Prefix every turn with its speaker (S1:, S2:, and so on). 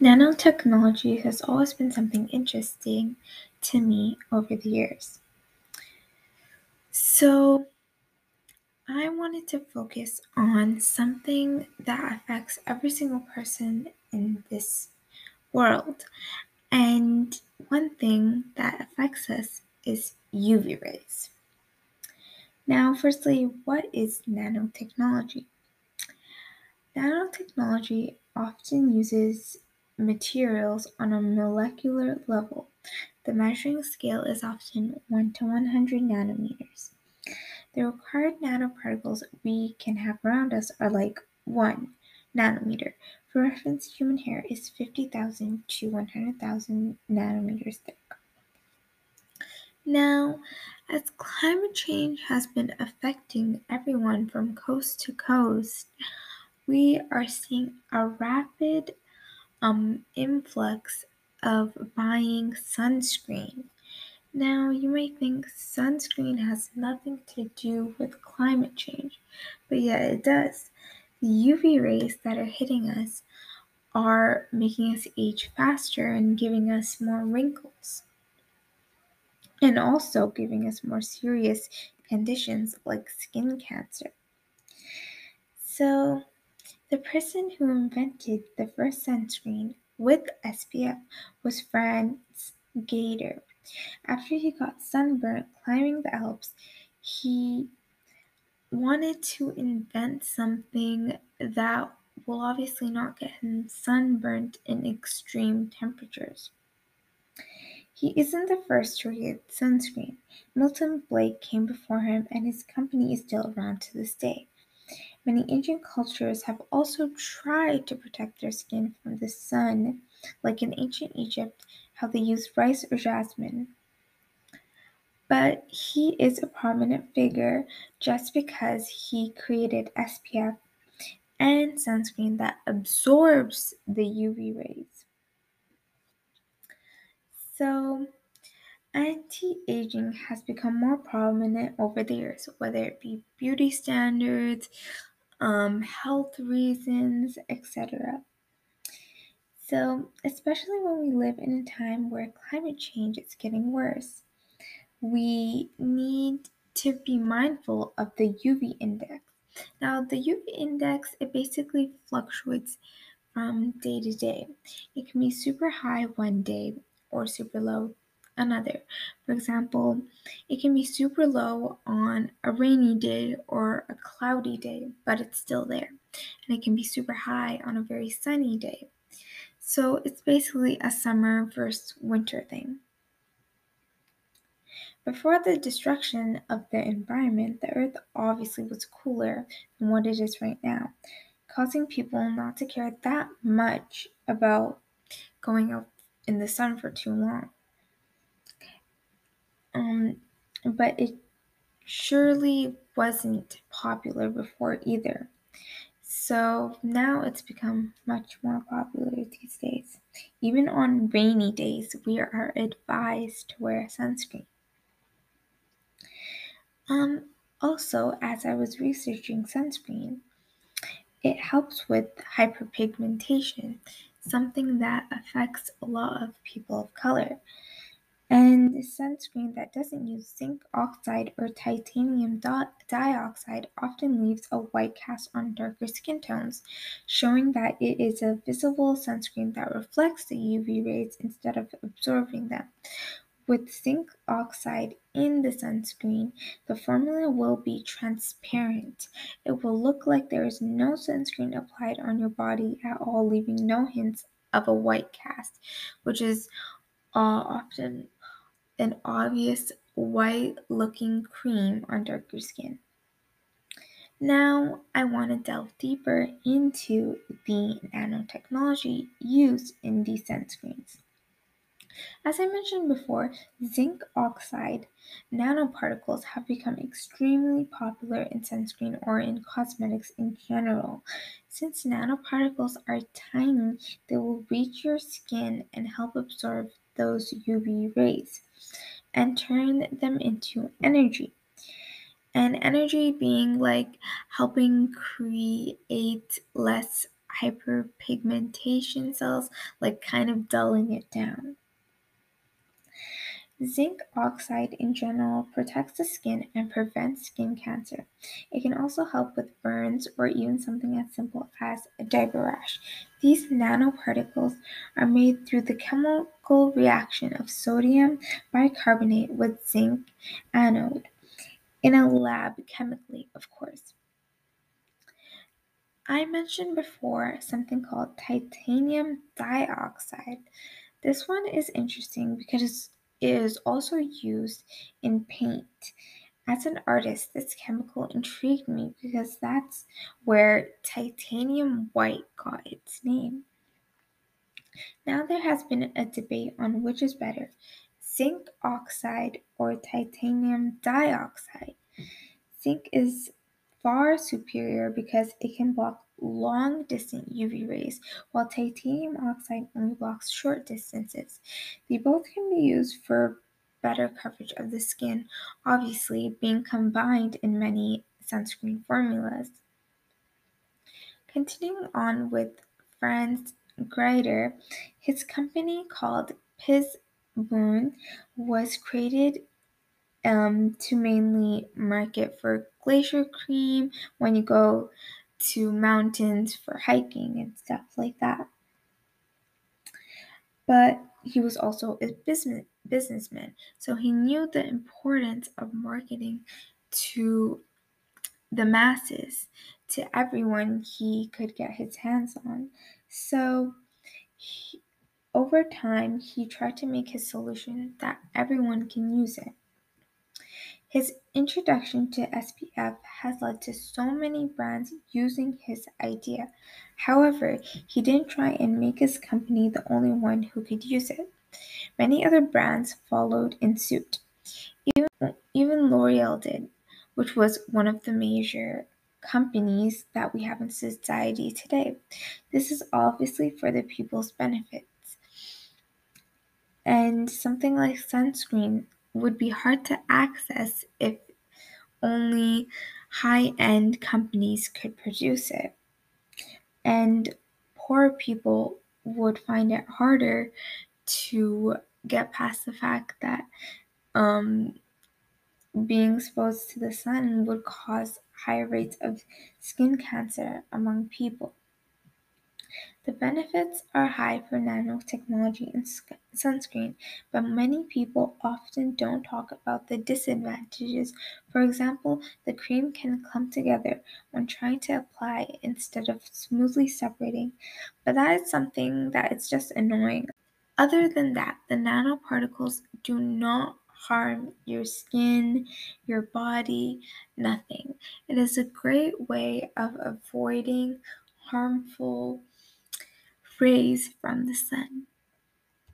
S1: Nanotechnology has always been something interesting to me over the years. So, I wanted to focus on something that affects every single person in this world. And one thing that affects us is UV rays. Now, firstly, what is nanotechnology? Nanotechnology often uses materials on a molecular level. The measuring scale is often 1 to 100 nanometers. The required nanoparticles we can have around us are like 1 nanometer. For reference, human hair is 50,000 to 100,000 nanometers thick. Now, as climate change has been affecting everyone from coast to coast, we are seeing a rapid um, influx of buying sunscreen. Now, you may think sunscreen has nothing to do with climate change, but yeah, it does. The UV rays that are hitting us are making us age faster and giving us more wrinkles, and also giving us more serious conditions like skin cancer. So, the person who invented the first sunscreen with SPF was Franz Greiter. After he got sunburnt climbing the Alps, he wanted to invent something that will obviously not get him sunburnt in extreme temperatures. He isn't the first to create sunscreen. Milton Blake came before him, and his company is still around to this day. Many ancient cultures have also tried to protect their skin from the sun, like in ancient Egypt, how they used rice or jasmine. But he is a prominent figure just because he created SPF and sunscreen that absorbs the UV rays. So, anti aging has become more prominent over the years, whether it be beauty standards, um, health reasons, etc. So, especially when we live in a time where climate change is getting worse, we need to be mindful of the UV index. Now, the UV index it basically fluctuates from day to day. It can be super high one day or super low another. For example, it can be super low on a rainy day or a cloudy day, but it's still there. And it can be super high on a very sunny day. So it's basically a summer versus winter thing. Before the destruction of the environment, the earth obviously was cooler than what it is right now, causing people not to care that much about going out in the sun for too long. Um, but it surely wasn't popular before either. So now it's become much more popular these days. Even on rainy days, we are advised to wear sunscreen. Um, also, as I was researching sunscreen, it helps with hyperpigmentation, something that affects a lot of people of color. And sunscreen that doesn't use zinc oxide or titanium dioxide often leaves a white cast on darker skin tones, showing that it is a visible sunscreen that reflects the UV rays instead of absorbing them. With zinc oxide in the sunscreen, the formula will be transparent. It will look like there is no sunscreen applied on your body at all, leaving no hints of a white cast, which is uh, often an obvious white looking cream on darker skin. Now, I want to delve deeper into the nanotechnology used in these sunscreens. As I mentioned before, zinc oxide nanoparticles have become extremely popular in sunscreen or in cosmetics in general. Since nanoparticles are tiny, they will reach your skin and help absorb those UV rays and turn them into energy. And energy being like helping create less hyperpigmentation cells, like kind of dulling it down. Zinc oxide in general protects the skin and prevents skin cancer. It can also help with burns or even something as simple as a diaper rash. These nanoparticles are made through the chemical reaction of sodium bicarbonate with zinc anode in a lab chemically, of course. I mentioned before something called titanium dioxide. This one is interesting because is also used in paint. As an artist, this chemical intrigued me because that's where titanium white got its name. Now there has been a debate on which is better, zinc oxide or titanium dioxide. Zinc is far superior because it can block long distance UV rays, while titanium oxide only blocks short distances. They both can be used for better coverage of the skin, obviously being combined in many sunscreen formulas. Continuing on with Franz Greiter, his company called Piz Buin was created um, to mainly market for glacier cream when you go to mountains for hiking and stuff like that. But he was also a business businessman, so he knew the importance of marketing to the masses, to everyone he could get his hands on. So he, over time, he tried to make his solution that everyone can use it. His introduction to SPF has led to so many brands using his idea. However, he didn't try and make his company the only one who could use it. Many other brands followed in suit. Even, even L'Oreal did, which was one of the major companies that we have in society today. This is obviously for the people's benefits. And something like sunscreen would be hard to access if only high end companies could produce it. And poor people would find it harder to get past the fact that um, being exposed to the sun would cause higher rates of skin cancer among people. The benefits are high for nanotechnology and sunscreen, but many people often don't talk about the disadvantages. For example, the cream can clump together when trying to apply instead of smoothly separating, but that is something that is just annoying. Other than that, the nanoparticles do not harm your skin, your body, nothing. It is a great way of avoiding harmful rays from the sun.